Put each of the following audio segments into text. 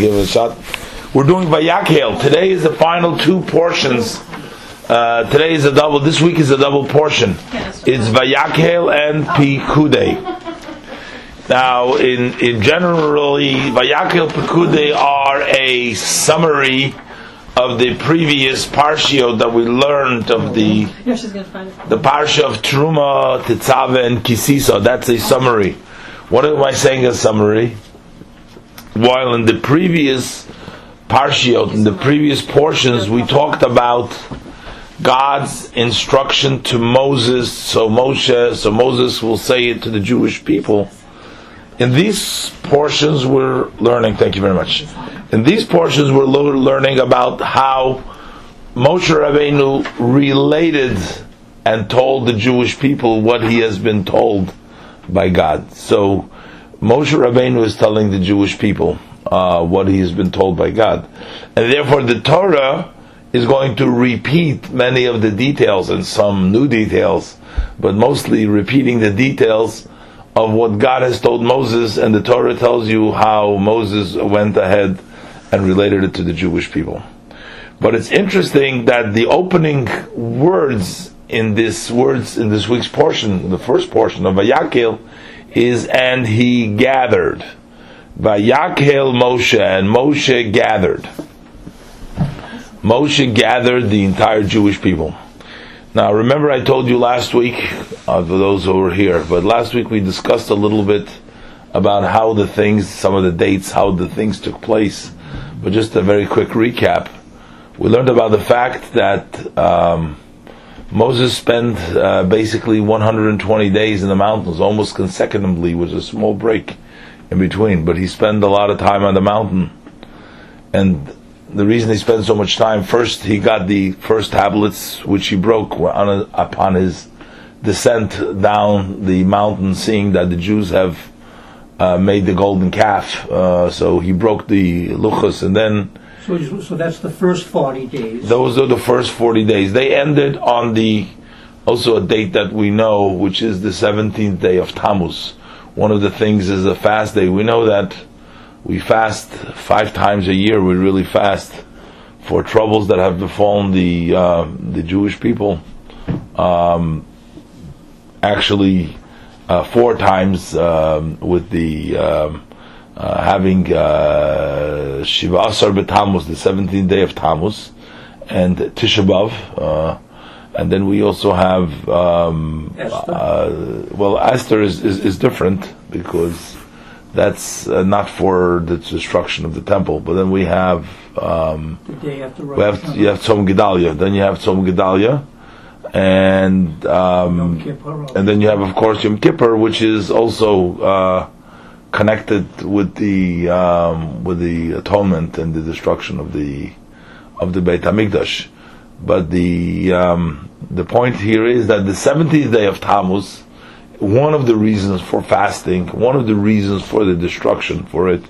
give it a shot. We're doing Vayakhel. Today is the final two portions. Uh, today is a double. This week is a double portion. It's Vayakhel and Pikude. Now, in in generally, Vayakhel Pikude are a summary of the previous parshiot that we learned of the the parsha of Truma, Tetzave, and Kisisa. That's a summary. What am I saying? A summary. While in the previous parshiot, in the previous portions, we talked about God's instruction to Moses. So Moshe, so Moses will say it to the Jewish people. In these portions, we're learning. Thank you very much. In these portions, we're learning about how Moshe Rabbeinu related and told the Jewish people what he has been told by God. So Moshe Rabbeinu is telling the Jewish people uh, what he has been told by God. And therefore the Torah is going to repeat many of the details and some new details, but mostly repeating the details of what God has told Moses, and the Torah tells you how Moses went ahead and related it to the Jewish people. But it's interesting that the opening words in this words in this week's portion, the first portion of Vayakhel, is and he gathered. Vayakhel Moshe, and Moshe gathered. Moshe gathered the entire Jewish people. Now, remember, I told you last week, uh, for those who were here, but last week we discussed a little bit about how the things, some of the dates, how the things took place. But just a very quick recap. We learned about the fact that um, Moses spent uh, basically 120 days in the mountains, almost consecutively, with a small break in between, but he spent a lot of time on the mountain. And the reason he spent so much time, first he got the first tablets which he broke a, upon his descent down the mountain, seeing that the Jews have uh, made the golden calf. Uh, so he broke the luchas, and then. So, that's the first forty days. Those are the first forty days. They ended on the also a date that we know, which is the seventeenth day of Tammuz one of the things is a fast day. We know that we fast five times a year. We really fast for troubles that have befallen the uh, the Jewish people. Um, actually, uh, four times um, with the um, uh, having uh, Shiva Asar B'Tammuz, the seventeenth day of Tammuz, and Tisha B'av uh, and then we also have um, uh, well Esther is, is, is, different because that's uh, not for the destruction of the temple but then we have um, we have you have Tzom Gedalia then you have Tzom Gedalia and um, and then you have of course Yom Kippur which is also uh, connected with the um, with the atonement and the destruction of the of the Beit Hamikdash but the um, the point here is that the 70th day of Tammuz, one of the reasons for fasting, one of the reasons for the destruction for it,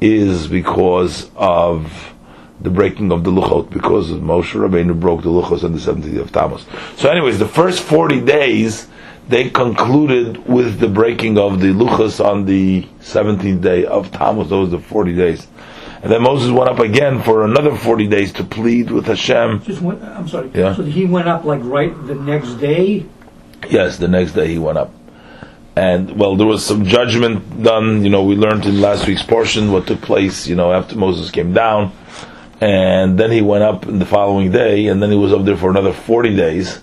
is because of the breaking of the luchot, because Moshe Rabbeinu broke the luchos on the 70th day of Tammuz. So, anyways, the first 40 days they concluded with the breaking of the luchos on the 17th day of Tammuz. Those are the 40 days. And then Moses went up again for another 40 days to plead with Hashem. Just went, I'm sorry. Yeah. So he went up like right the next day? Yes, the next day he went up. And well, there was some judgment done. You know, we learned in last week's portion what took place. You know, after Moses came down, and then he went up in the following day, and then he was up there for another forty days.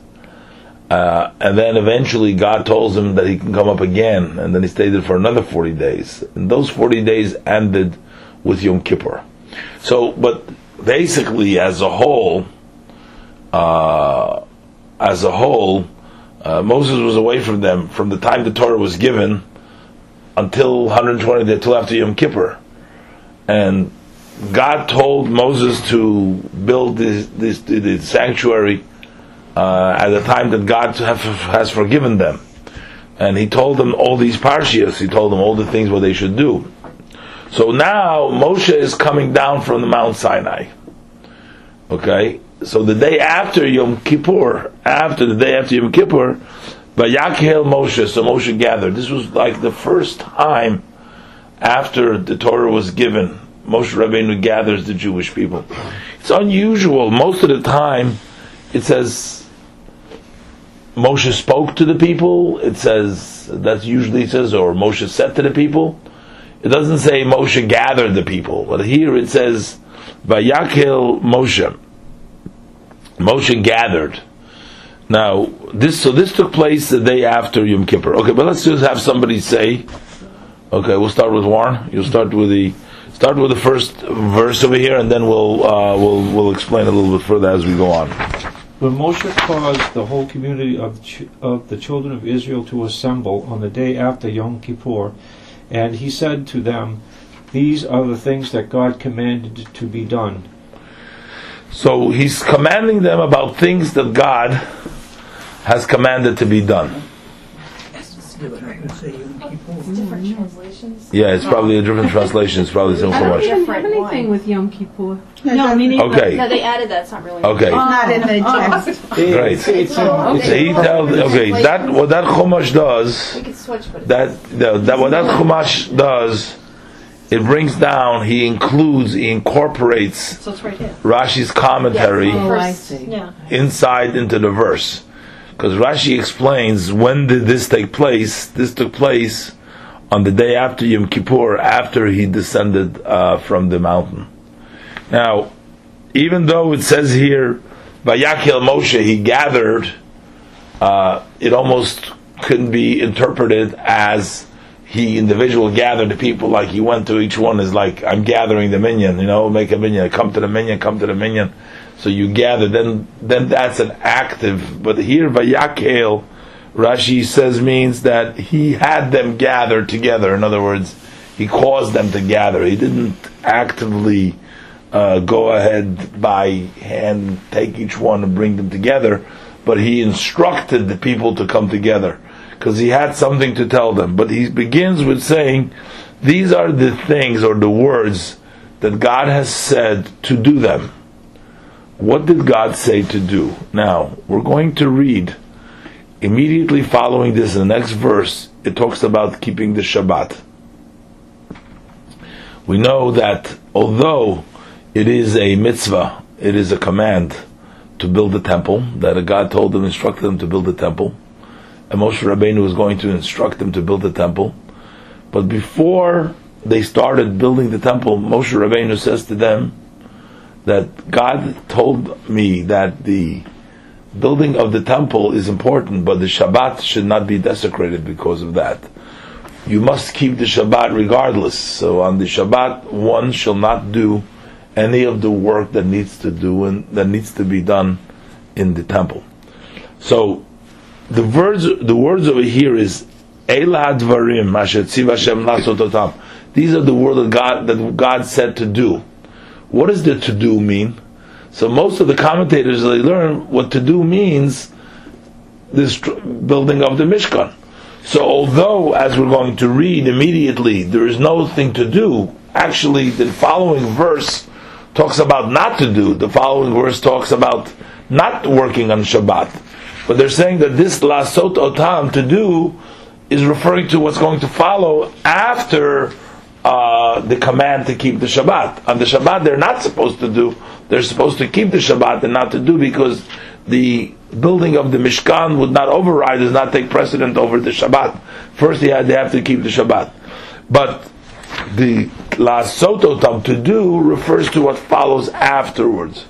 Uh, and then eventually God tells him that he can come up again, and then he stayed there for another forty days. And those forty days ended with Yom Kippur. So, but basically, as a whole, uh, as a whole, uh, Moses was away from them from the time the Torah was given until 120 until after Yom Kippur, and God told Moses to build this, this, this sanctuary uh, at the time that God have, has forgiven them, and He told them all these parshias. He told them all the things what they should do. So now Moshe is coming down from the Mount Sinai. Okay, so the day after Yom Kippur, after the day after Yom Kippur, Vayakhel Moshe, so Moshe gathered. This was like the first time after the Torah was given. Moshe Rabbeinu gathers the Jewish people. It's unusual. Most of the time, it says Moshe spoke to the people. It says that's usually it says, or Moshe said to the people. It doesn't say Moshe gathered the people, but here it says Vayakhel Moshe. Moshe gathered. Now this so this took place the day after Yom Kippur. Okay, but let's just have somebody say. Okay, we'll start with Warren. You'll start with the start with the first verse over here, and then we'll uh, we'll we'll explain a little bit further as we go on. When Moshe caused the whole community of, ch- of the children of Israel to assemble on the day after Yom Kippur, and he said to them, These are the things that God commanded to be done. So he's commanding them about things that God has commanded to be done. Different mm-hmm. translations. Yeah, it's probably a different translation. It's probably some I don't much. even have Different anything why? with Yom Kippur. No, meaning Okay. No, they added that. It's not really. Okay. not in the oh. text. Great. It's, it's, Oh, it's- So he tells okay that what that chumash does We could switch, but it's that the, that what that chumash does it brings down he includes he incorporates so it's right here. Rashi's commentary Oh, I see. Yeah. inside into the verse because Rashi explains when did this take place this took place on the day after Yom Kippur after he descended uh, from the mountain now even though it says here Vayakhel Moshe he gathered uh, it almost couldn't be interpreted as he individual gathered the people like he went to each one is like I'm gathering the minyan, you know, make a minyan, come to the minyan, come to the minion. So you gather, then then that's an active. But here Vayakhel, Rashi says means that he had them gather together. In other words, he caused them to gather. He didn't actively uh, go ahead by hand take each one and bring them together, but he instructed the people to come together because he had something to tell them. But he begins with saying, These are the things or the words that God has said to do them. What did God say to do? Now, we're going to read immediately following this in the next verse, it talks about keeping the Shabbat. We know that although it is a mitzvah, it is a command to build the temple, that God told them, instructed them to build the temple and Moshe Rabbeinu was going to instruct them to build the temple. But before they started building the temple, Moshe Rabbeinu says to them that God told me that the building of the temple is important, but the Shabbat should not be desecrated because of that. You must keep the Shabbat regardless. So on the Shabbat, one shall not do any of the work that needs to do and that needs to be done in the temple. So the words the words over here is Eila Dvarim Asher Tziv Hashem Lasot These are the words that God that God said to do. What does the to do mean? So most of the commentators they learn what to do means this building of the Mishkan. So although as we're going to read immediately there is no thing to do, actually the following verse talks about not to do. The following verse talks about not working on Shabbat. But they're saying that this lasot otam to do is referring to what's going to follow after uh, the command to keep the Shabbat. On the Shabbat, they're not supposed to do. They're supposed to keep the Shabbat and not to do because the building of the Mishkan would not override, does not take precedent over the Shabbat. First, they, had, they have to keep the Shabbat. But the lasot otam to do refers to what follows afterwards.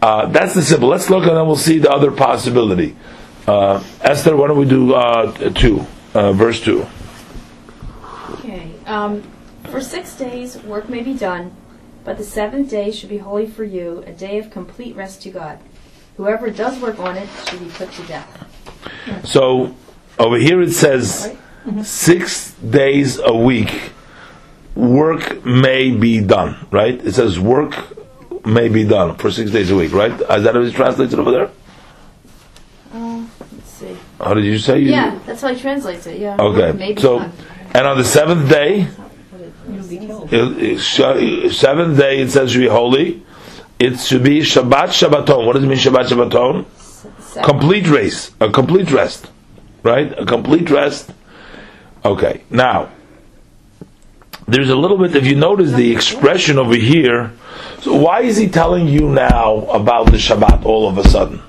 Uh, that's the simple. Let's look and then we'll see the other possibility. Uh, Esther, why don't we do uh, two, uh, verse two? Okay. Um, for six days work may be done, but the seventh day should be holy for you, a day of complete rest to God. Whoever does work on it should be put to death. So over here it says six days a week work may be done, right? It says work may be done for six days a week, right? Is that how it's translated over there? Uh, let's see. How did you say? You, Yeah, that's how he translates it. Yeah. Okay. So, done. and on the seventh day, seventh day it says should be holy. It should be Shabbat Shabbaton. What does it mean Shabbat Shabbaton? Seven. complete race, a complete rest, right? A complete rest. Okay, now there's a little bit. If you notice the expression over here, so why is he telling you now about the Shabbat all of a sudden?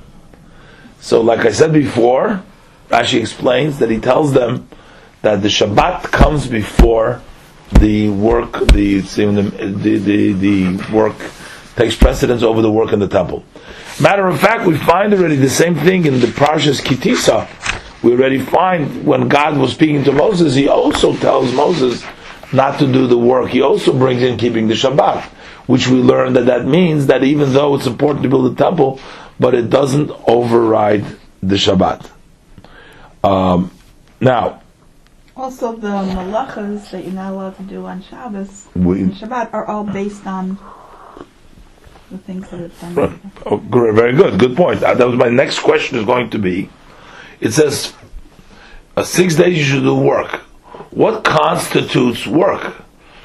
So, like I said before, Rashi explains that he tells them that the Shabbat comes before the work, the the the, the work takes precedence over the work in the temple. Matter of fact, we find already the same thing in the Parshas Kisisa. We already find when God was speaking to Moses, He also tells Moses not to do the work. He also brings in keeping the Shabbat, which we learn that that means that even though it's important to build a temple, but it doesn't override the Shabbat. Um, now, Also, the malachas that you're not allowed to do on Shabbos we, and Shabbat are all based on the things that it's done. Right. Oh, very good. Good point. Uh, that was my next question. Is going to be, it says, uh, six days you should do work. What constitutes work?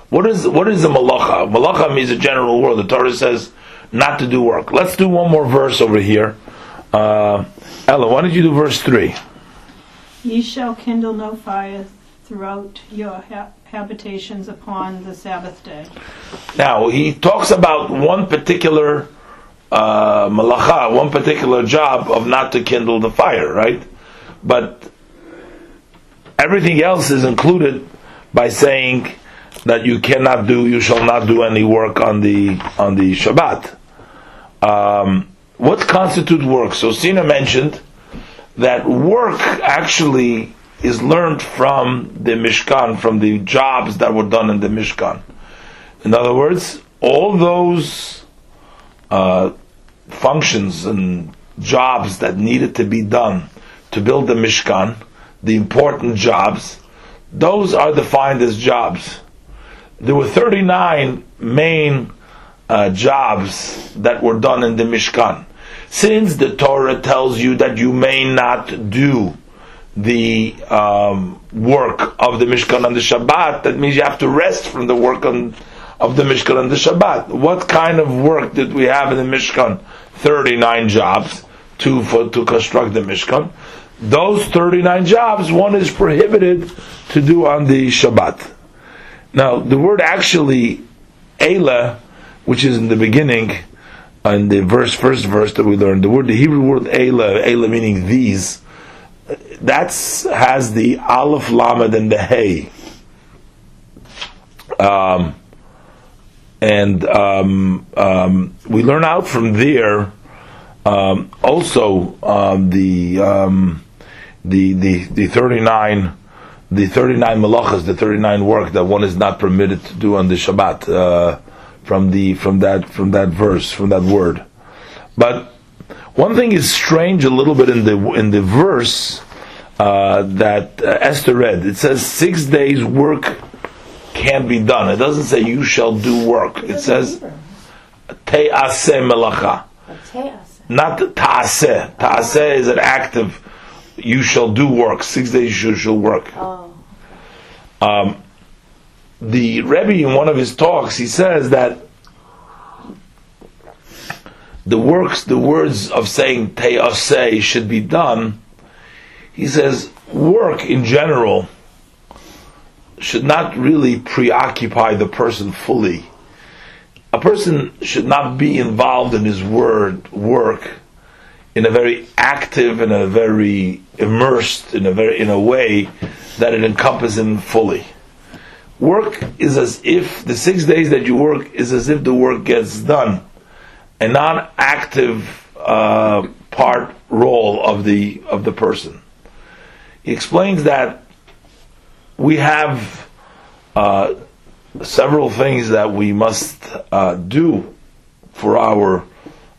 What is what is a malacha? Malacha means a general word. The Torah says not to do work. Let's do one more verse over here. Uh, Ella, why don't you do verse three? Ye shall kindle no fire throughout your ha- habitations upon the Sabbath day. Now he talks about one particular uh, malacha, one particular job of not to kindle the fire, right? But everything else is included by saying that you cannot do, you shall not do any work on the on the Shabbat. Um, what constitutes work? So Sina mentioned that work actually is learned from the Mishkan, from the jobs that were done in the Mishkan. In other words, all those uh, functions and jobs that needed to be done to build the Mishkan, the important jobs, those are defined as jobs. There were 39 main uh, jobs that were done in the Mishkan. Since the Torah tells you that you may not do the um, work of the Mishkan on the Shabbat, that means you have to rest from the work on, of the Mishkan on the Shabbat. What kind of work did we have in the Mishkan? 39 jobs to, for, to construct the Mishkan. Those 39 jobs, one is prohibited to do on the Shabbat. Now, the word actually, Eila, which is in the beginning, in the verse, first verse that we learned, the word, the Hebrew word Eila, Eila meaning these, that's has the Aleph Lamed and the Hey. Um, and um, um, we learn out from there um, also um, the, um, the the the thirty nine the thirty nine malachas, the thirty nine work that one is not permitted to do on the Shabbat uh, from the from that from that verse from that word. But one thing is strange a little bit in the in the verse uh, that uh, Esther read. It says six days work can be done. It doesn't say you shall do work. It says te'aseh melacha, not ta'aseh. Ta'aseh is an active. You shall do work. Six days you shall work. Oh. Um, the Rebbe in one of his talks he says that the works, the words of saying te'aseh should be done. He says work in general should not really preoccupy the person fully. A person should not be involved in his word work in a very active and a very immersed in a very in a way that it encompasses him fully. Work is as if the six days that you work is as if the work gets done, a non-active uh, part role of the of the person. He explains that we have uh, several things that we must uh, do for our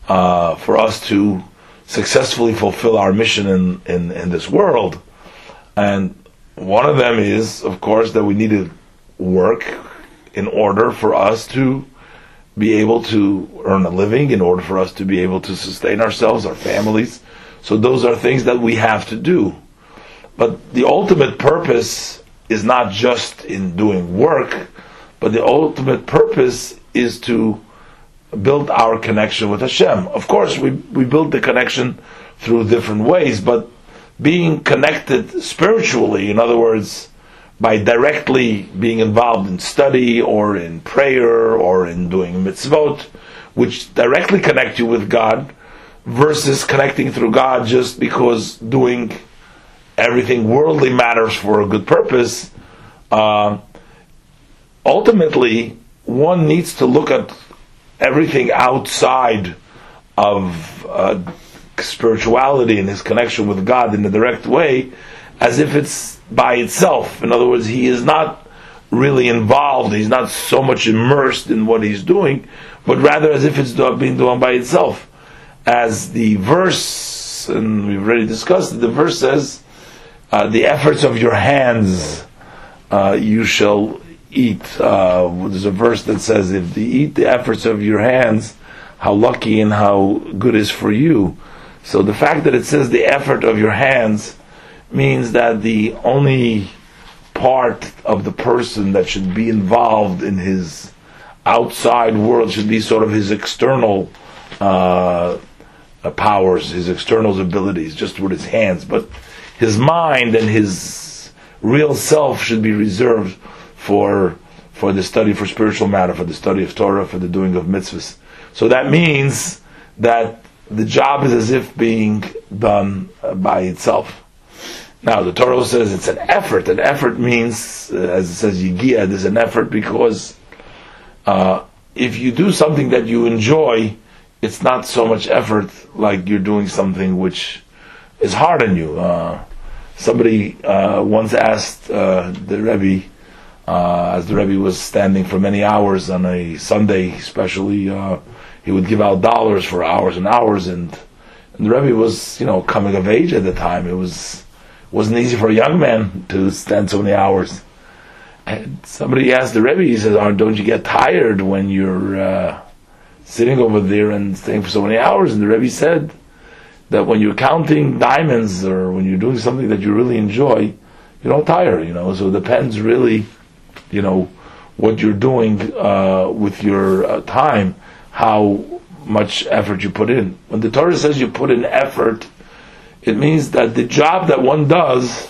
uh, for us to successfully fulfill our mission in, in, in this world. And one of them is, of course, that we need to work in order for us to be able to earn a living, in order for us to be able to sustain ourselves, our families. So those are things that we have to do. But the ultimate purpose is not just in doing work, but the ultimate purpose is to build our connection with Hashem. Of course, we, we build the connection through different ways, but being connected spiritually, in other words, by directly being involved in study or in prayer or in doing mitzvot, which directly connect you with God, versus connecting through God just because doing everything worldly matters for a good purpose. Uh, ultimately, one needs to look at everything outside of uh, spirituality and his connection with God in a direct way as if it's by itself. In other words, he is not really involved, he's not so much immersed in what he's doing, but rather as if it's being done by itself. As the verse, and we've already discussed it, the verse says, uh, the efforts of your hands uh, you shall eat. Uh, there's a verse that says, if you eat the efforts of your hands, how lucky and how good is for you. So the fact that it says the effort of your hands means that the only part of the person that should be involved in his outside world should be sort of his external uh, powers, his external abilities, just with his hands. But his mind and his real self should be reserved for for the study for spiritual matter, for the study of Torah, for the doing of mitzvahs. So that means that the job is as if being done uh, by itself. Now the Torah says it's an effort. An effort means, uh, as it says yigia, there's an effort because uh, if you do something that you enjoy, it's not so much effort like you're doing something which is hard on you. Uh, somebody uh, once asked uh, the Rebbe, uh, as the Rebbe was standing for many hours on a Sunday, especially, he would give out dollars for hours and hours, and, and the Rebbe was, you know, coming of age at the time. It was wasn't easy for a young man to stand so many hours. And somebody asked the Rebbe, he says, "Don't you get tired when you're uh, sitting over there and staying for so many hours?" And the Rebbe said that when you're counting diamonds or when you're doing something that you really enjoy, you don't tire. You know, so it depends really, you know, what you're doing uh, with your uh, time, how much effort you put in. When the Torah says you put in effort it means that the job that one does,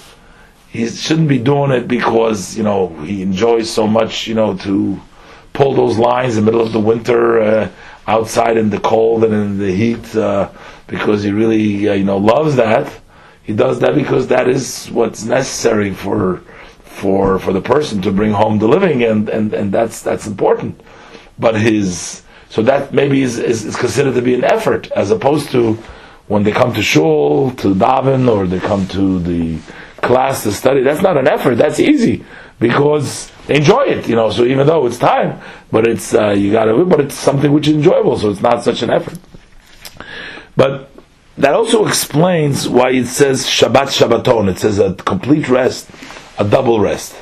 he shouldn't be doing it because you know he enjoys so much, you know, to pull those lines in the middle of the winter uh, outside in the cold and in the heat uh, because he really uh, you know loves that. He does that because that is what's necessary for for for the person to bring home the living, and and and that's that's important. But his so that maybe is, is, is considered to be an effort as opposed to when they come to shul to daven or they come to the class to study. That's not an effort. That's easy because they enjoy it. You know, so even though it's time, but it's uh, you got to, but it's something which is enjoyable. So it's not such an effort. But that also explains why it says Shabbat Shabbaton. It says a complete rest, a double rest.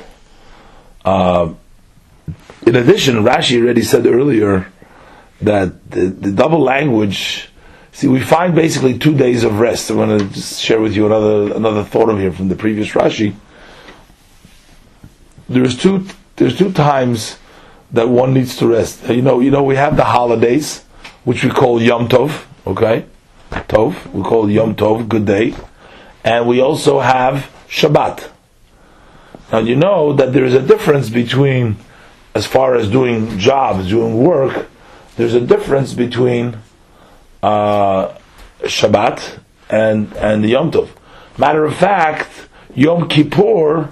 Uh, in addition, Rashi already said earlier that the, the double language See, we find basically two days of rest. I'm going to just share with you another another thought of here from the previous Rashi. There's two there's two times that one needs to rest. You know, you know, we have the holidays, which we call Yom Tov. Okay, Tov. We call Yom Tov, good day, and we also have Shabbat. Now you know that there is a difference between, as far as doing jobs, doing work. There's a difference between uh, Shabbat and and Yom Tov. Matter of fact, Yom Kippur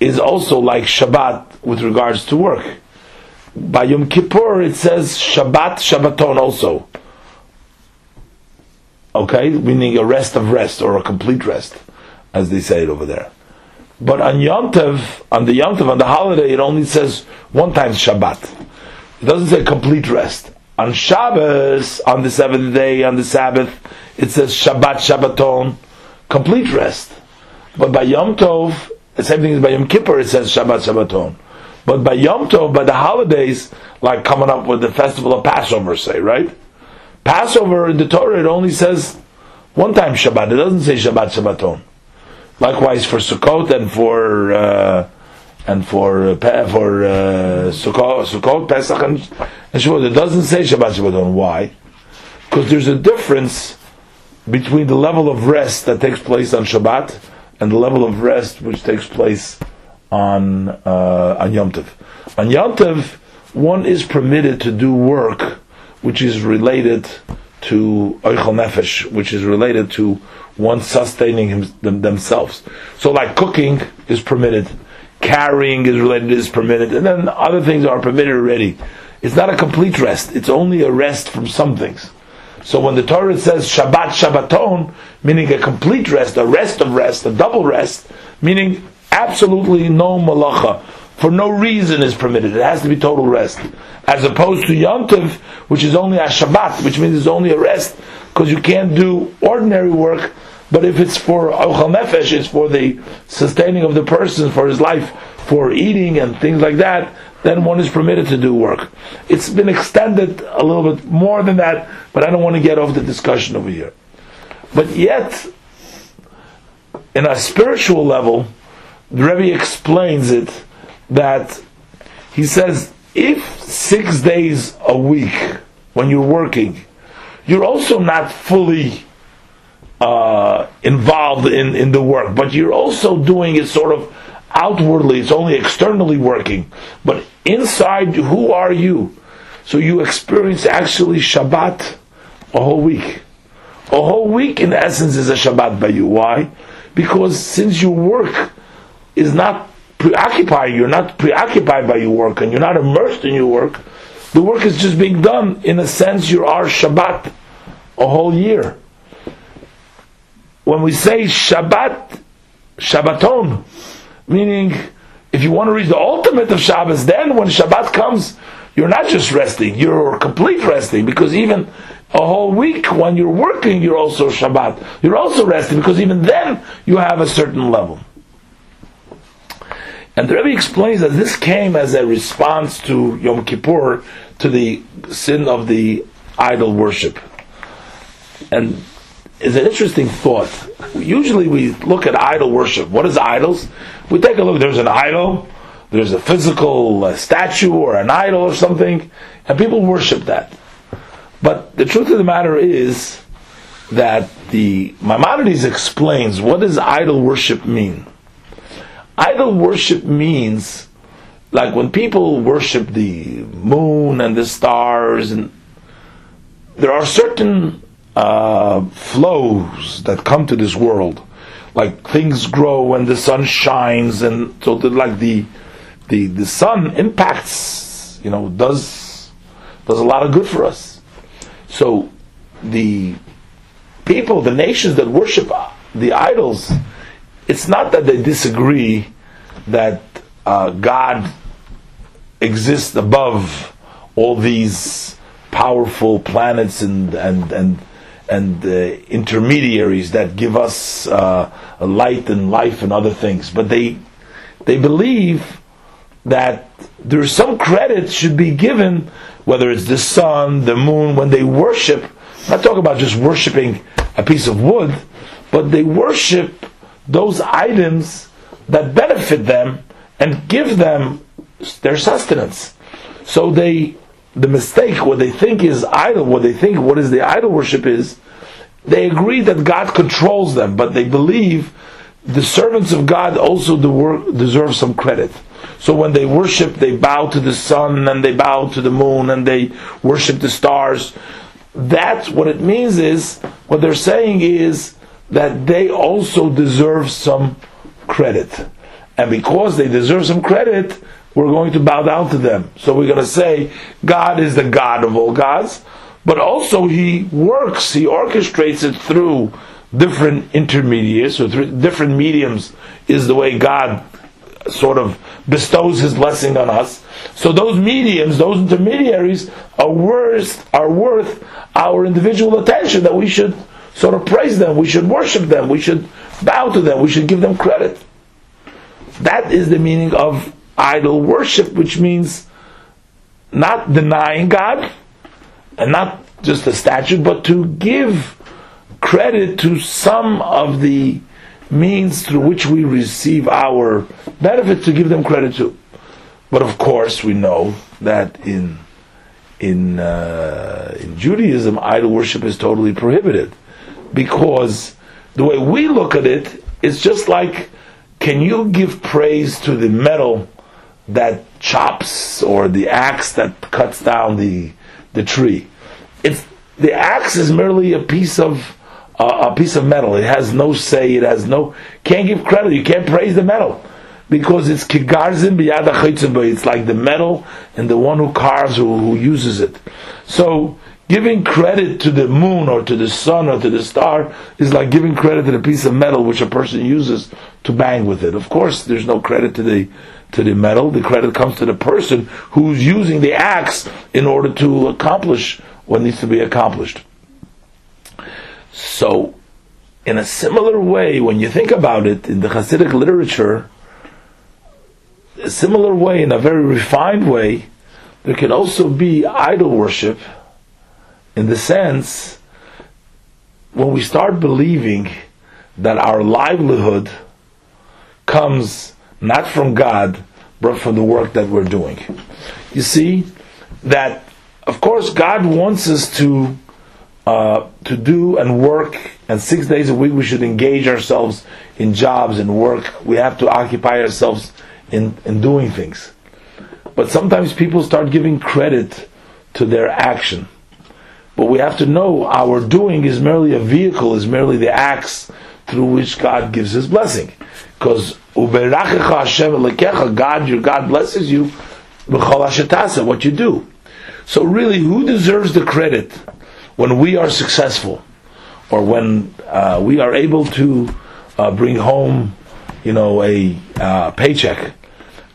is also like Shabbat with regards to work. By Yom Kippur, it says Shabbat Shabbaton also. Okay, meaning a rest of rest or a complete rest, as they say it over there. But on Yom Tov, on the Yom Tov, on the holiday, it only says one time Shabbat. It doesn't say complete rest. On Shabbos, on the seventh day, on the Sabbath, it says Shabbat Shabbaton, complete rest. But by Yom Tov, the same thing as by Yom Kippur, it says Shabbat Shabbaton. But by Yom Tov, by the holidays, like coming up with the festival of Passover, say, right? Passover in the Torah, it only says one time Shabbat. It doesn't say Shabbat Shabbaton. Likewise for Sukkot and for uh, and for uh, for uh, Sukkot, Sukkot, Pesach, and, and Shavuot. It doesn't say Shabbat Shabbaton. Why? Because there's a difference between the level of rest that takes place on Shabbat and the level of rest which takes place on uh, on Yom Tov. On Yom Tov, one is permitted to do work which is related to Eichel Nefesh, which is related to one sustaining him, them, themselves. So, like cooking is permitted, carrying is related is permitted, and then other things are permitted already. It's not a complete rest; it's only a rest from some things. So when the Torah says Shabbat Shabbaton, meaning a complete rest, a rest of rest, a double rest, meaning absolutely no malacha, for no reason is permitted. It has to be total rest. As opposed to Yom Tov, which is only a Shabbat, which means it's only a rest, because you can't do ordinary work, but if it's for Ochal Nefesh, it's for the sustaining of the person, for his life, for eating and things like that, then one is permitted to do work. It's been extended a little bit more than that, but I don't want to get off the discussion over here. But yet, in a spiritual level, the Rebbe explains it that he says if six days a week when you're working, you're also not fully uh, involved in, in the work, but you're also doing it sort of outwardly, it's only externally working. But inside, who are you? So you experience actually Shabbat a whole week. A whole week, in essence, is a Shabbat by you. Why? Because since your work is not preoccupying, you're not preoccupied by your work, and you're not immersed in your work, the work is just being done. In a sense, you are Shabbat a whole year. When we say Shabbat, Shabbaton, meaning if you want to reach the ultimate of Shabbos, then when Shabbat comes, you're not just resting, you're complete resting, because even a whole week when you're working, you're also Shabbat. You're also resting, because even then you have a certain level. And the Rebbe explains that this came as a response to Yom Kippur, to the sin of the idol worship. And it's an interesting thought. Usually we look at idol worship. What is idols? We take a look. There's an idol. There's a physical uh, statue or an idol or something, and people worship that. But the truth of the matter is that the Maimonides explains what does idol worship mean. Idol worship means like when people worship the moon and the stars, and there are certain uh, flows that come to this world. Like things grow and the sun shines, and so the, like the the the sun impacts, you know, does does a lot of good for us. So the people, the nations that worship the idols, it's not that they disagree that uh, God exists above all these powerful planets and and and and intermediaries that give us uh, light and life and other things. But they they believe that there's some credit should be given, whether it's the sun, the moon, when they worship. I'm not talking about just worshiping a piece of wood, but they worship those items that benefit them and give them their sustenance. So they the mistake, what they think is idol, what they think what is the idol worship is, they agree that God controls them, but they believe the servants of God also deserve some credit. So when they worship, they bow to the sun and they bow to the moon and they worship the stars. That's what it means is, what they're saying is that they also deserve some credit. And because they deserve some credit, we're going to bow down to them. So we're going to say, God is the God of all gods, but also He works, He orchestrates it through different intermediaries, or through different mediums, is the way God sort of bestows His blessing on us. So those mediums, those intermediaries, are worth, are worth our individual attention, that we should sort of praise them, we should worship them, we should bow to them, we should give them credit. That is the meaning of idol worship, which means not denying God and not just a statue, but to give credit to some of the means through which we receive our benefit to give them credit to. But of course, we know that in in uh, in Judaism, idol worship is totally prohibited because the way we look at it it's just like, can you give praise to the metal that chops or the axe that cuts down the the tree? It's the axe is merely a piece of uh, a piece of metal. It has no say. It has no can't give credit. You can't praise the metal because it's kigarzim biyada It's like the metal and the one who carves or who uses it. So giving credit to the moon or to the sun or to the star is like giving credit to the piece of metal which a person uses to bang with it. Of course, there's no credit to the to the metal. The credit comes to the person who's using the axe in order to accomplish what needs to be accomplished. So, in a similar way, when you think about it in the Hasidic literature, a similar way, in a very refined way, there can also be idol worship in the sense when we start believing that our livelihood comes not from God, but from the work that we're doing. You see that, of course, God wants us to uh, to do and work, and six days a week we should engage ourselves in jobs and work. We have to occupy ourselves in, in doing things. But sometimes people start giving credit to their action. But we have to know our doing is merely a vehicle, is merely the acts through which God gives His blessing. Because God, your God blesses you, what you do. So really, who deserves the credit when we are successful, or when uh, we are able to uh, bring home, you know, a uh, paycheck?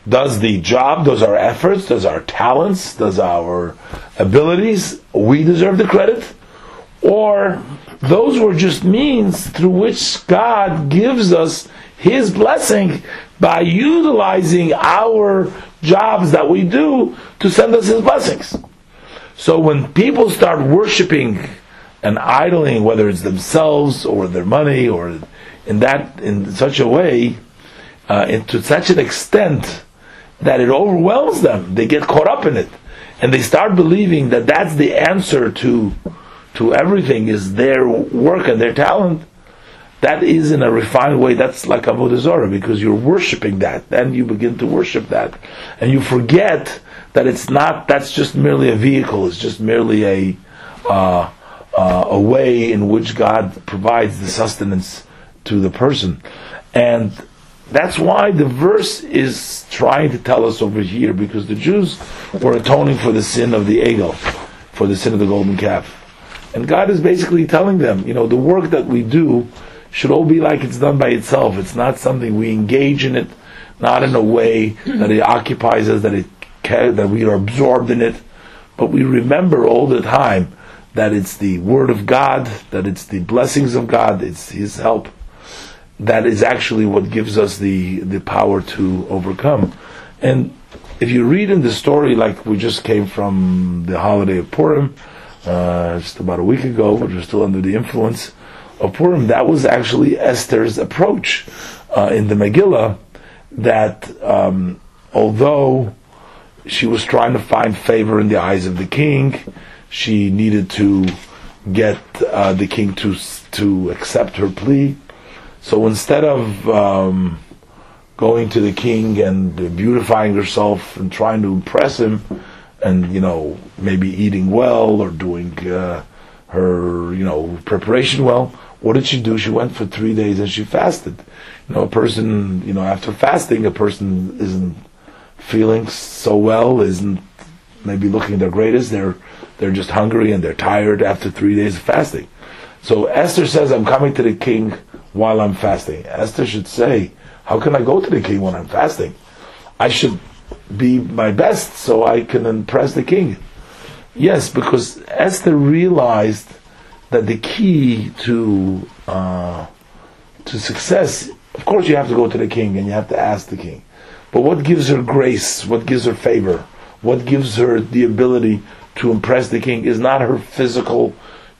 Does the job, does our efforts, does our talents, does our abilities, we deserve the credit? Or those were just means through which God gives us His blessing by utilizing our jobs that we do to send us His blessings. So when people start worshiping and idling, whether it's themselves or their money or in that in such a way, uh, to such an extent that it overwhelms them. They get caught up in it, and they start believing that that's the answer to to everything is their work and their talent. That is in a refined way. That's like avodah zarah because you're worshiping that. Then you begin to worship that, and you forget that it's not. That's just merely a vehicle. It's just merely a uh, uh, a way in which God provides the sustenance to the person, and that's why the verse is trying to tell us over here, because the Jews were atoning for the sin of the egel, for the sin of the golden calf. And God is basically telling them, you know, the work that we do should all be like it's done by itself. It's not something we engage in it, not in a way that it occupies us, that it that we are absorbed in it, but we remember all the time that it's the word of God, that it's the blessings of God, it's His help that is actually what gives us the, the power to overcome. And if you read in the story, like we just came from the holiday of Purim, uh, just about a week ago, but we're still under the influence of Purim, that was actually Esther's approach uh, in the Megillah, that um, although she was trying to find favor in the eyes of the king, she needed to get uh, the king to to accept her plea so instead of um, going to the king and beautifying herself and trying to impress him, and you know maybe eating well or doing uh, her you know preparation well, what did she do? She went for three days and she fasted. You know, a person you know after fasting, a person isn't feeling so well, isn't maybe looking their greatest. They're they're just hungry and they're tired after three days of fasting. So Esther says, "I'm coming to the king." While I'm fasting. Esther should say, How can I go to the king when I'm fasting? I should be my best so I can impress the king. Yes, because Esther realized that the key to uh, to success, of course, you have to go to the king and you have to ask the king. But what gives her grace? What gives her favor? What gives her the ability to impress the king is not her physical,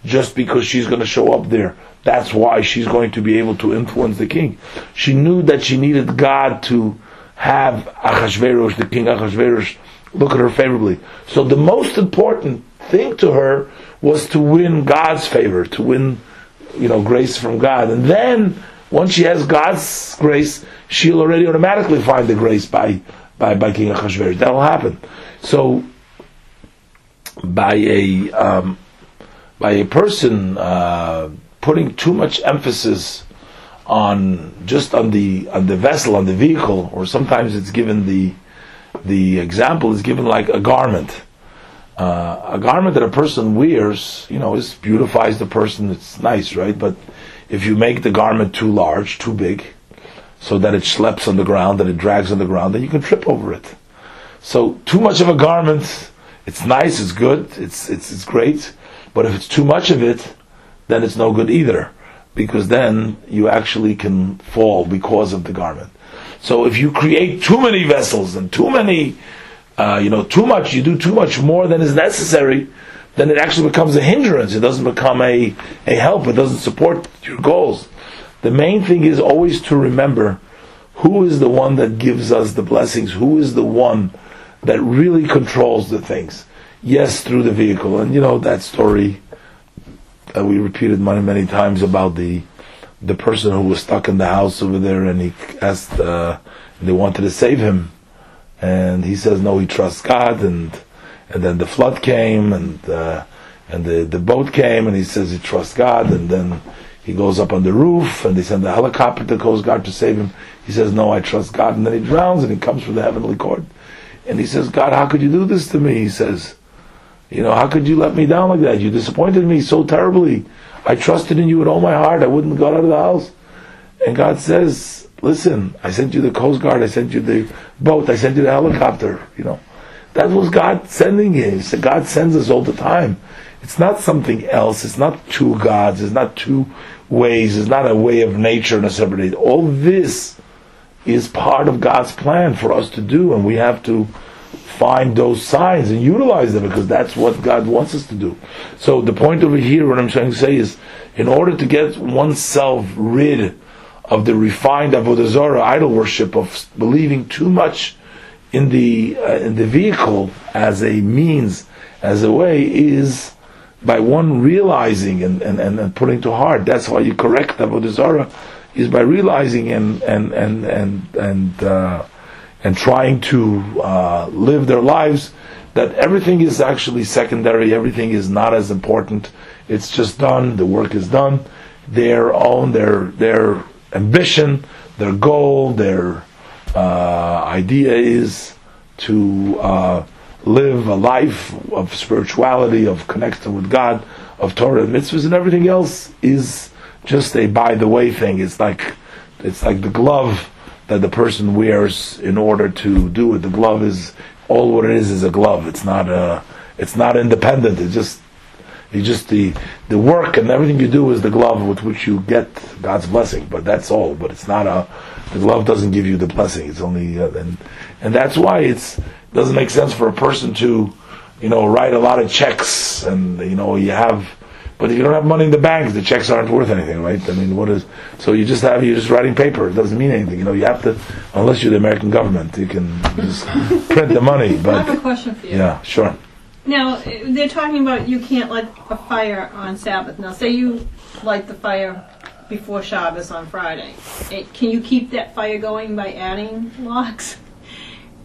just because she's going to show up there. That's why she's going to be able to influence the king. She knew that she needed God to have Achashverosh, the king Achashverosh, look at her favorably. So the most important thing to her was to win God's favor, to win, you know, grace from God. And then Once she has God's grace, she'll already automatically find the grace by by, by King Achashverosh. That'll happen. So by a um, by a person uh, putting too much emphasis on just on the on the vessel on the vehicle, or sometimes it's given the the example is given like a garment. Uh, a garment that a person wears, you know, is beautifies the person. It's nice, right? But if you make the garment too large, too big, so that it schleps on the ground, that it drags on the ground, then you can trip over it. So too much of a garment, it's nice, it's good, it's it's it's great, but if it's too much of it, then it's no good either, because then you actually can fall because of the garment. So if you create too many vessels and too many, uh, you know, too much, you do too much more than is necessary, then it actually becomes a hindrance. It doesn't become a, a help. It doesn't support your goals. The main thing is always to remember who is the one that gives us the blessings, who is the one that really controls the things. Yes, through the vehicle. And you know that story that we repeated many, many times about the the person who was stuck in the house over there, and he asked, uh, they wanted to save him, and he says no, he trusts God, and and then the flood came, and uh, and the the boat came, and he says he trusts God, and then he goes up on the roof, and they send the helicopter to Coast Guard to save him. He says no, I trust God, and then he drowns, and he comes from the heavenly court, and he says, God, how could you do this to me? He says. You know, how could you let me down like that? You disappointed me so terribly. I trusted in you with all my heart. I wouldn't go out of the house. And God says, listen, I sent you the Coast Guard, I sent you the boat, I sent you the helicopter, you know. That was God sending him. So God sends us all the time. It's not something else. It's not two gods. It's not two ways. It's not a way of nature and a separate. All this is part of God's plan for us to do, and we have to find those signs and utilize them because that's what God wants us to do. So the point over here, what I'm trying to say is, in order to get oneself rid of the refined avodah zarah idol worship of believing too much in the uh, in the vehicle as a means, as a way, is by one realizing and, and, and, and putting to heart. That's why you correct avodah zarah, is by realizing and and and and and. Uh, and trying to uh, live their lives, that everything is actually secondary, everything is not as important. It's just done, the work is done. Their own, their their ambition, their goal, their uh, idea is to uh, live a life of spirituality, of connection with God, of Torah and mitzvahs, and everything else is just a by the way thing. It's like it's like the glove that the person wears in order to do it. The glove is all what it is is a glove. It's not a, it's not independent. It's just you just the the work and everything you do is the glove with which you get God's blessing. But that's all. But it's not a the glove doesn't give you the blessing. It's only uh, and and that's why it's it doesn't make sense for a person to you know write a lot of checks and you know you have but if you don't have money in the bank, the checks aren't worth anything, right? I mean, what is so you just have you're just writing paper. It doesn't mean anything. You know, you have to unless you're the American government, you can just print the money. But I have a question for you. yeah, sure. Now, they're talking about you can't light a fire on Sabbath. Now, say you light the fire before Shabbos on Friday. Eh, Can you keep that fire going by adding logs?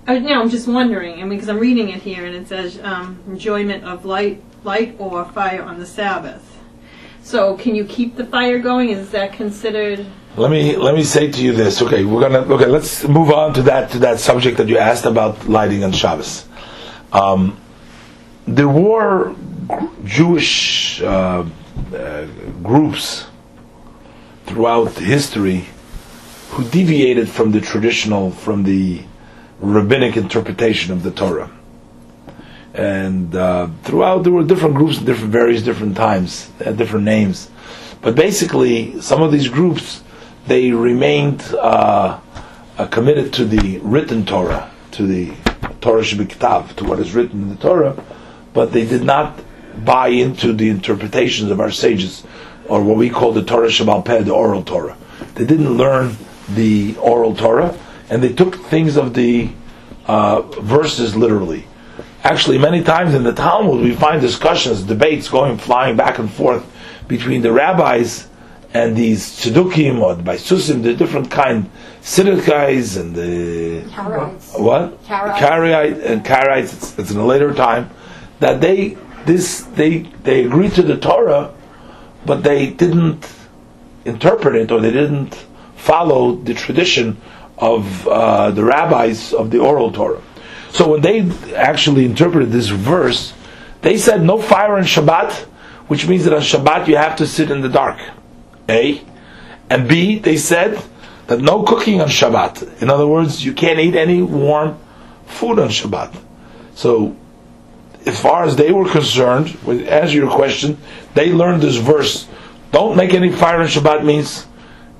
Uh, no, I'm just wondering. I mean, because I'm reading it here and it says um, enjoyment of light, light or fire on the Sabbath. So, can you keep the fire going? Is that considered? Let me let me say to you this. Okay, we're gonna okay. Let's move on to that to that subject that you asked about lighting on Shabbos. Um, there were Jewish uh, uh, groups throughout history who deviated from the traditional, from the rabbinic interpretation of the Torah. And uh, throughout, there were different groups different various different times, they had different names. But basically, some of these groups they remained uh, uh, committed to the written Torah, to the Torah Shebiktav, to what is written in the Torah, but they did not buy into the interpretations of our sages, or what we call the Torah Shebaal Peh, the oral Torah. They didn't learn the oral Torah, and they took things of the uh, verses literally. Actually, many times in the Talmud, we find discussions, debates going flying back and forth between the rabbis and these tzedukim or the baisusim, the different kind Sadducees and the Karaites. what Karaites. Karaite and Karaites. It's, it's in a later time that they this they they agreed to the Torah, but they didn't interpret it or they didn't follow the tradition of uh, the rabbis of the oral Torah. So when they actually interpreted this verse, they said no fire on Shabbat, which means that on Shabbat you have to sit in the dark. A. And B, they said that no cooking on Shabbat. In other words, you can't eat any warm food on Shabbat. So, as far as they were concerned, with answer your question, they learned this verse. Don't make any fire on Shabbat means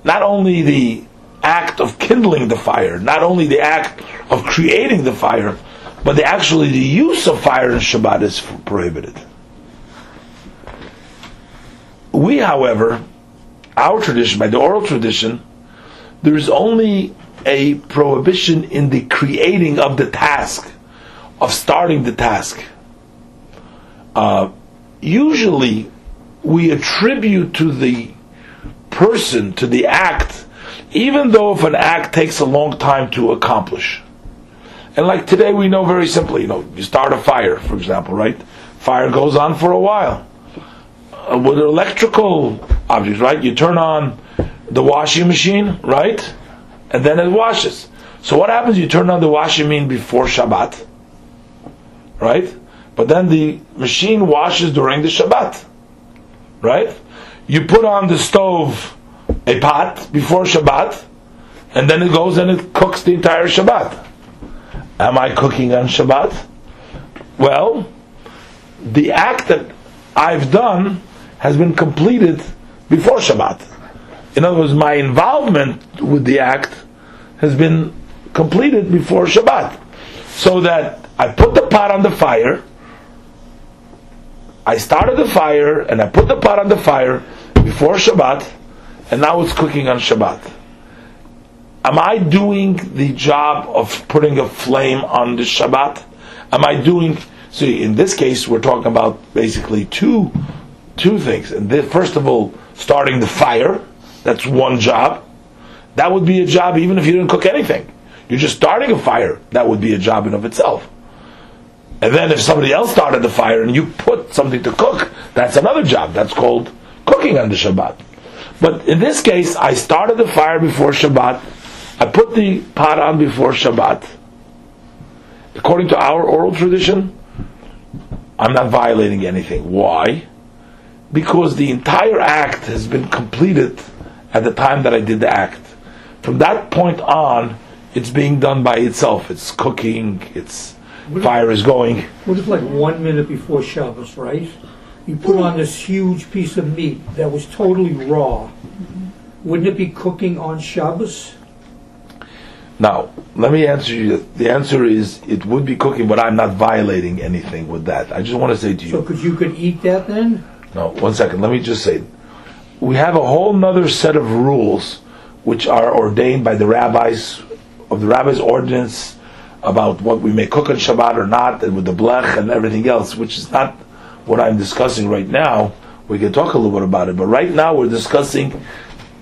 not only the act of kindling the fire, not only the act of creating the fire, but the actually the use of fire in Shabbat is prohibited. We, however, our tradition, by the oral tradition, there is only a prohibition in the creating of the task, of starting the task. Uh, usually, we attribute to the person, to the act, even though if an act takes a long time to accomplish. And like today, we know very simply, you know, you start a fire, for example, right? Fire goes on for a while. Uh, with electrical objects, right? You turn on the washing machine, right? And then it washes. So what happens? You turn on the washing machine before Shabbat, right? But then the machine washes during the Shabbat, right? You put on the stove a pot before Shabbat, and then it goes and it cooks the entire Shabbat. Am I cooking on Shabbat? Well, the act that I've done has been completed before Shabbat. In other words, my involvement with the act has been completed before Shabbat. So that I put the pot on the fire, I started the fire, and I put the pot on the fire before Shabbat, and now it's cooking on Shabbat. Am I doing the job of putting a flame on the Shabbat? Am I doing? See, in this case, we're talking about basically two two things. And first of all, starting the fire. That's one job. That would be a job even if you didn't cook anything. You're just starting a fire. That would be a job in of itself. And then if somebody else started the fire and you put something to cook, that's another job. That's called cooking on the Shabbat. But in this case, I started the fire before Shabbat. I put the pot on before Shabbat. According to our oral tradition, I'm not violating anything. Why? Because the entire act has been completed at the time that I did the act. From that point on, it's being done by itself. It's cooking, it's fire is going. What if like one minute before Shabbos, right? You put on this huge piece of meat that was totally raw. Wouldn't it be cooking on Shabbos? Now, let me answer you. The answer is it would be cooking, but I'm not violating anything with that. I just want to say to you. So could you could eat that then? No, one second. Let me just say, we have a whole nother set of rules which are ordained by the rabbis of the rabbis' ordinance about what we may cook on Shabbat or not, and with the blech and everything else, which is not what I'm discussing right now. We can talk a little bit about it, but right now we're discussing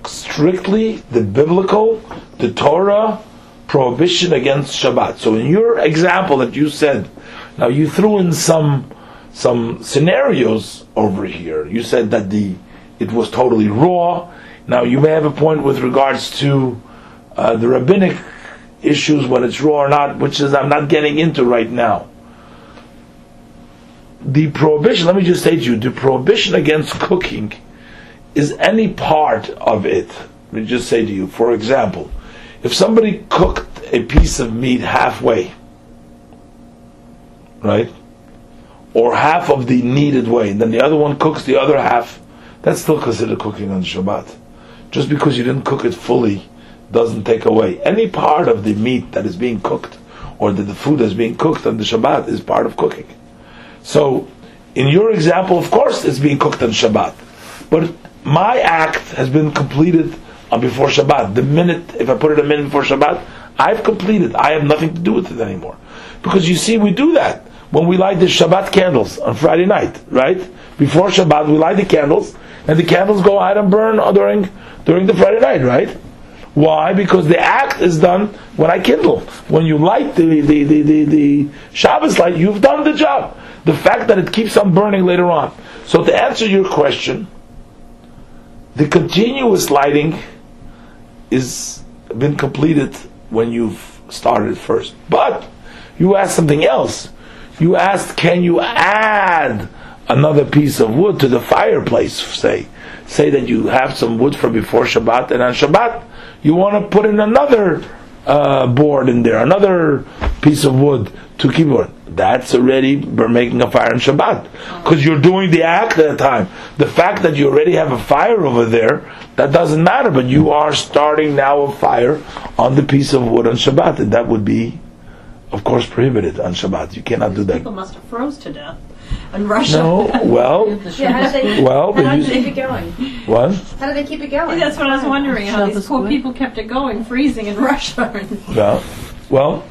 strictly the biblical, the Torah prohibition against Shabbat. So in your example that you said, now you threw in some some scenarios over here. You said that the it was totally raw. Now you may have a point with regards to uh, the rabbinic issues when it's raw or not, which is I'm not getting into right now. The prohibition, let me just say to you, the prohibition against cooking is any part of it. Let me just say to you, for example, if somebody cooked a piece of meat halfway, right? Or half of the needed way, and then the other one cooks the other half, that's still considered cooking on Shabbat. Just because you didn't cook it fully doesn't take away. Any part of the meat that is being cooked, or that the food that's being cooked on the Shabbat is part of cooking. So, in your example, of course, it's being cooked on Shabbat. But my act has been completed before Shabbat. The minute, if I put it a minute before Shabbat, I've completed. I have nothing to do with it anymore. Because you see, we do that. when we light the Shabbat candles on Friday night, right? Before Shabbat, we light the candles, and the candles go out and burn during during the Friday night, right? Why? Because the act is done when I kindle. When you light the the, the, the, the Shabbos light, you've done the job. The fact that it keeps on burning later on. So to answer your question, the continuous lighting is been completed when you've started first. But you asked something else. You asked, can you add another piece of wood to the fireplace, say? Say that you have some wood from before Shabbat, and on Shabbat you want to put in another uh, board in there, another piece of wood to keep it. That's already we're making a fire on Shabbat because you're doing the act at the time. The fact that you already have a fire over there that doesn't matter, but you are starting now a fire on the piece of wood on Shabbat, and that would be, of course, prohibited on Shabbat. You cannot do that. People must have froze to death in Russia. No, well, Yeah, how do they, well, how but do they keep it going? what? How do they keep it going? That's what I was wondering, how these poor people kept it going, freezing in Russia. Well, well,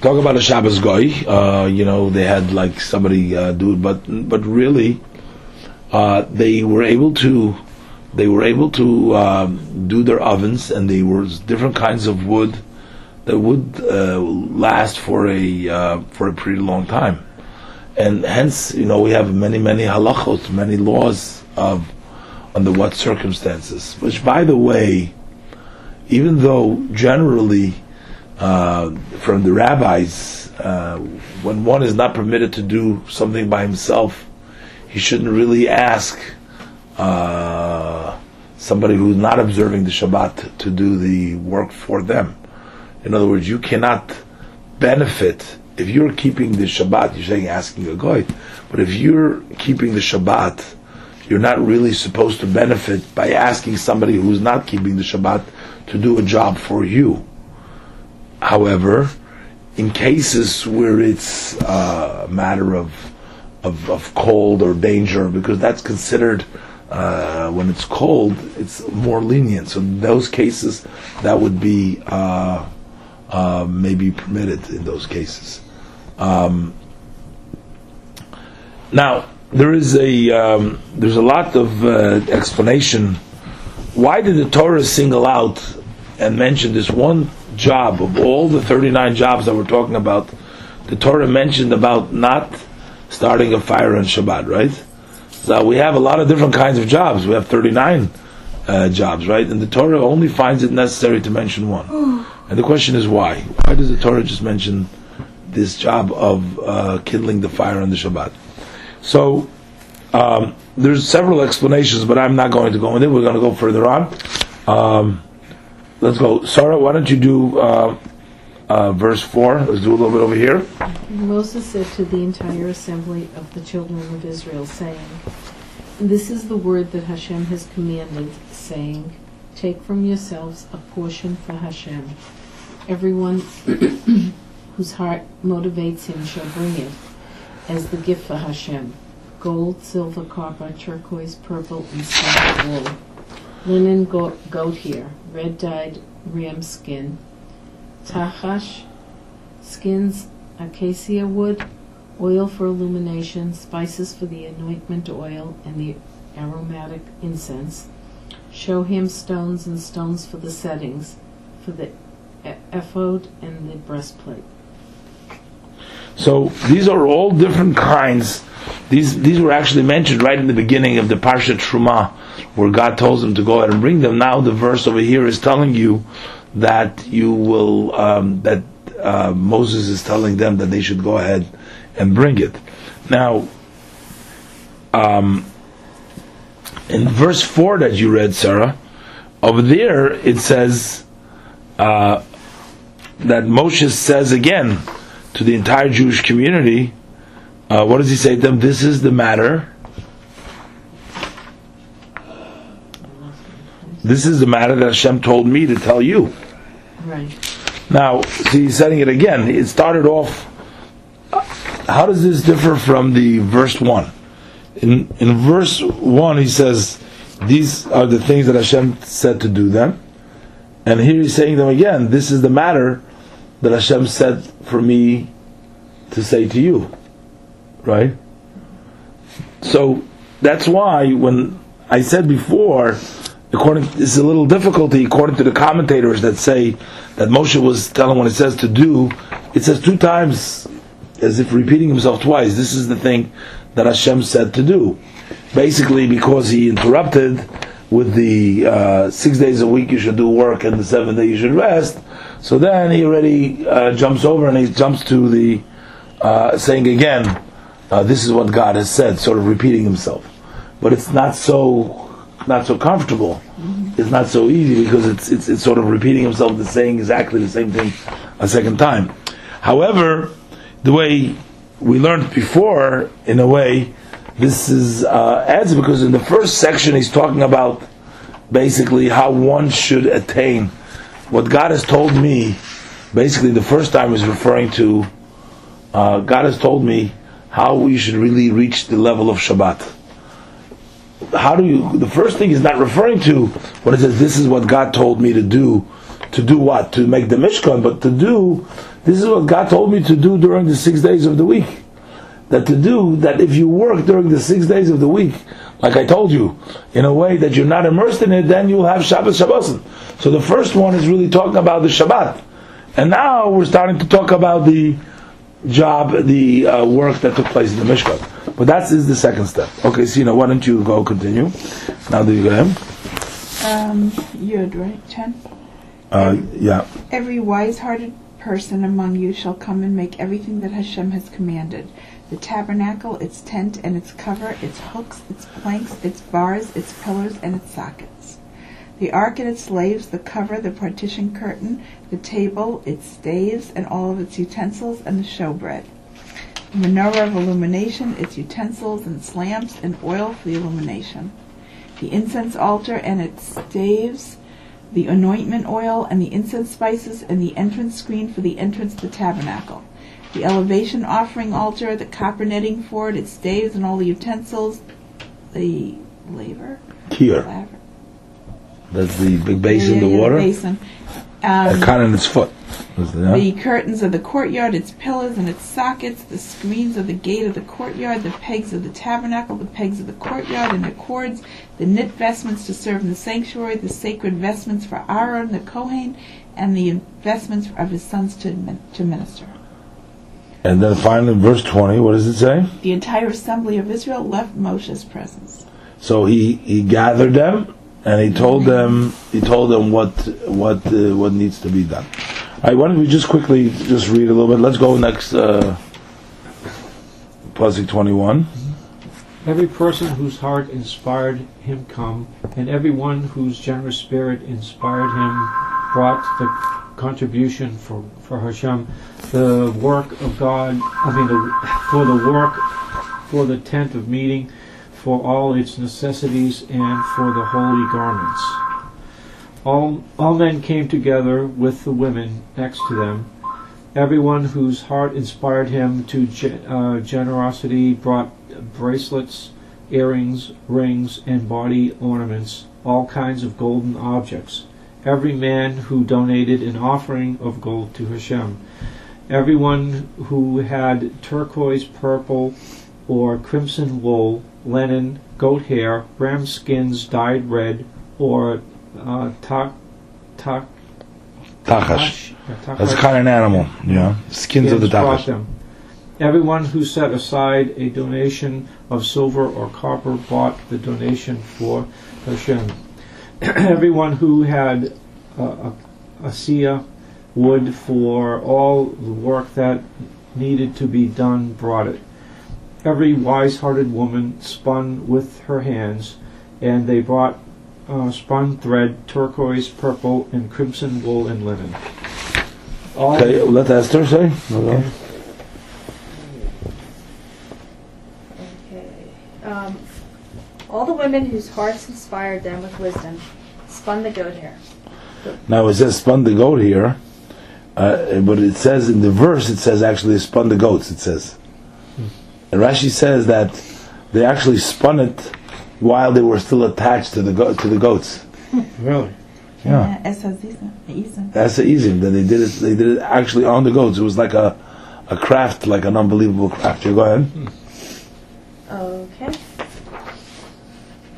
talk about a Shabbos goy. Uh, you know, they had like somebody uh, do it, but but really, uh, they were able to they were able to um, do their ovens, and they were different kinds of wood that would uh, last for a uh, for a pretty long time, and hence you know we have many many halachot, many laws of under what circumstances. Which, by the way, even though generally uh, from the rabbis, uh, when one is not permitted to do something by himself, he shouldn't really ask uh, somebody who's not observing the Shabbat to do the work for them. In other words, you cannot benefit if you're keeping the Shabbat. You're saying asking a goy, but if you're keeping the Shabbat, you're not really supposed to benefit by asking somebody who's not keeping the Shabbat to do a job for you. However, in cases where it's a matter of, of of cold or danger, because that's considered uh, when it's cold, it's more lenient. So in those cases, that would be uh, uh, maybe permitted in those cases. Um, now there is a um, there's a lot of uh, explanation. Why did the Torah single out and mention this one job of all the 39 jobs that we're talking about? The Torah mentioned about not starting a fire on Shabbat, right? So we have a lot of different kinds of jobs. We have 39 uh, jobs, right? And the Torah only finds it necessary to mention one. And the question is why? Why does the Torah just mention this job of uh, kindling the fire on the Shabbat? So um, there's several explanations, but I'm not going to go into. We're going to go further on. Um, let's go, Sarah. Why don't you do uh, uh, verse four? Let's do a little bit over here. Moses said to the entire assembly of the children of Israel, saying, This is the word that Hashem has commanded, saying, Take from yourselves a portion for Hashem. Everyone whose heart motivates him shall bring it as the gift for Hashem. Gold, silver, copper, turquoise, purple, and scarlet wool. Linen go- goat hair, red dyed ram skin, tachash, skins, acacia wood, oil for illumination, spices for the anointment oil and the aromatic incense, shoham stones and stones for the settings, for the ephod and the breastplate. So these are all different kinds. These these were actually mentioned right in the beginning of the Parsha Terumah, where God tells them to go ahead and bring them. Now the verse over here is telling you that you will um, that uh, Moses is telling them that they should go ahead and bring it. Now, um, in verse four that you read, Sarah, over there it says uh, that Moses says again to the entire Jewish community. Uh, what does he say to them? This is the matter. This is the matter that Hashem told me to tell you. Right. Now, see, he's saying it again. It started off. How does this differ from the verse one? In in verse one, he says, "These are the things that Hashem said to do them," and here he's saying them again. This is the matter that Hashem said for me to say to you. right? So that's why when I said before, according is a little difficulty according to the commentators that say that Moshe was telling what it says to do. It says two times, as if repeating himself twice. This is the thing that Hashem said to do. Basically, because he interrupted with the uh, six days a week you should do work and the seventh day you should rest. So then he already uh, jumps over and he jumps to the uh, saying again, uh, "This is what God has said," sort of repeating himself. But it's not so not so comfortable. It's not so easy because it's, it's it's sort of repeating himself, the saying exactly the same thing a second time. However, the way we learned before, in a way, this is uh, adds because in the first section he's talking about basically how one should attain what God has told me. Basically, the first time is referring to uh, God has told me how we should really reach the level of Shabbat. How do you? The first thing is not referring to what it says. This is what God told me to do. To do what? To make the Mishkan, but to do. This is what God told me to do during the six days of the week that to do that if you work during the six days of the week, like I told you, in a way that you're not immersed in it, then you'll have Shabbos Shabbosin. So the first one is really talking about the Shabbat, and now we're starting to talk about the job, the uh, work that took place in the Mishkan. But that is the second step. Okay, so you know, why don't you go continue? Now do you go ahead? Um, Yud, right? Ten? Uh, yeah. Every wise-hearted person among you shall come and make everything that Hashem has commanded. The tabernacle, its tent and its cover, its hooks, its planks, its bars, its pillars, and its sockets. The ark and its slaves, the cover, the partition curtain, the table, its staves, and all of its utensils, and the showbread. The menorah of illumination, its utensils, and lamps, and oil for the illumination. The incense altar and its staves, the anointment oil, and the incense spices, and the entrance screen for the entrance to the tabernacle the elevation offering altar, the copper netting for it, its staves and all the utensils, the laver. Here. laver. That's the big basin, Yeah, the yeah, water. basin. A Um, cut in its foot. Yeah? the curtains of the courtyard, its pillars and its sockets, the screens of the gate of the courtyard, the pegs of the tabernacle, the pegs of the courtyard and the cords, the knit vestments to serve in the sanctuary, the sacred vestments for Aaron the Kohen, and the vestments of his sons to, to minister. And then finally, verse 20, what does it say? The entire assembly of Israel left Moshe's presence. So he, he gathered them and he told them he told them what what uh, what needs to be done. All right, why don't we just quickly just read a little bit? Let's go next uh, Pasuk 21. Every person whose heart inspired him come, and everyone whose generous spirit inspired him brought the contribution for, for Hashem, the work of God, I mean, the, for the work, for the tent of meeting, for all its necessities, and for the holy garments. All, all men came together with the women next to them. Everyone whose heart inspired him to ge- uh, generosity brought bracelets, earrings, rings, and body ornaments, all kinds of golden objects. Every man who donated an offering of gold to Hashem. Everyone who had turquoise, purple, or crimson wool, linen, goat hair, ram skins dyed red, or uh, tak, tak, Tachash. yeah, That's kind of an animal, yeah. Skins of the tachash. Everyone who set aside a donation of silver or copper bought the donation for Hashem. Everyone who had a, a, a sia wood for all the work that needed to be done brought it. Every wise-hearted woman spun with her hands, and they brought uh, spun thread, turquoise, purple, and crimson wool and linen. All Okay, let Esther say. Okay. Okay. Um, all the women whose hearts inspired them with wisdom spun the goat hair. Now it says spun the goat here, uh, but it says in the verse it says actually spun the goats. It says, and Rashi says that they actually spun it while they were still attached to the go- to the goats. Really? Yeah, Es Hazisa, Isa. that's the easy. That they did it. They did it actually on the goats. It was like a a craft, like an unbelievable craft. You go ahead.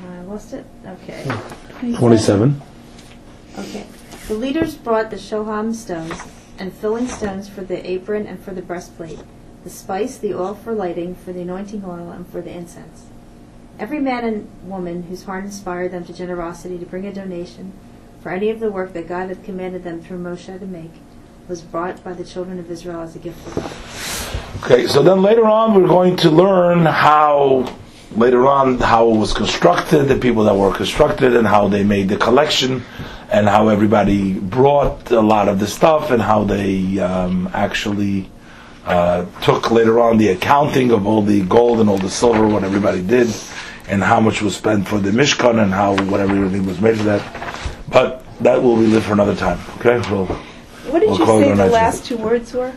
I lost it. Okay. 27. Okay. The leaders brought the shoham stones and filling stones for the apron and for the breastplate, the spice, the oil for lighting, for the anointing oil, and for the incense. Every man and woman whose heart inspired them to generosity to bring a donation for any of the work that God had commanded them through Moshe to make was brought by the children of Israel as a gift for God. Okay, so then later on we're going to learn how later on how it was constructed, the people that were constructed, and how they made the collection, and how everybody brought a lot of the stuff, and how they um, actually uh, took later on the accounting of all the gold and all the silver, what everybody did, and how much was spent for the Mishkan, and how whatever everything was made for that. But that will be live for another time. Okay, well. What did We'll you say the last two words were?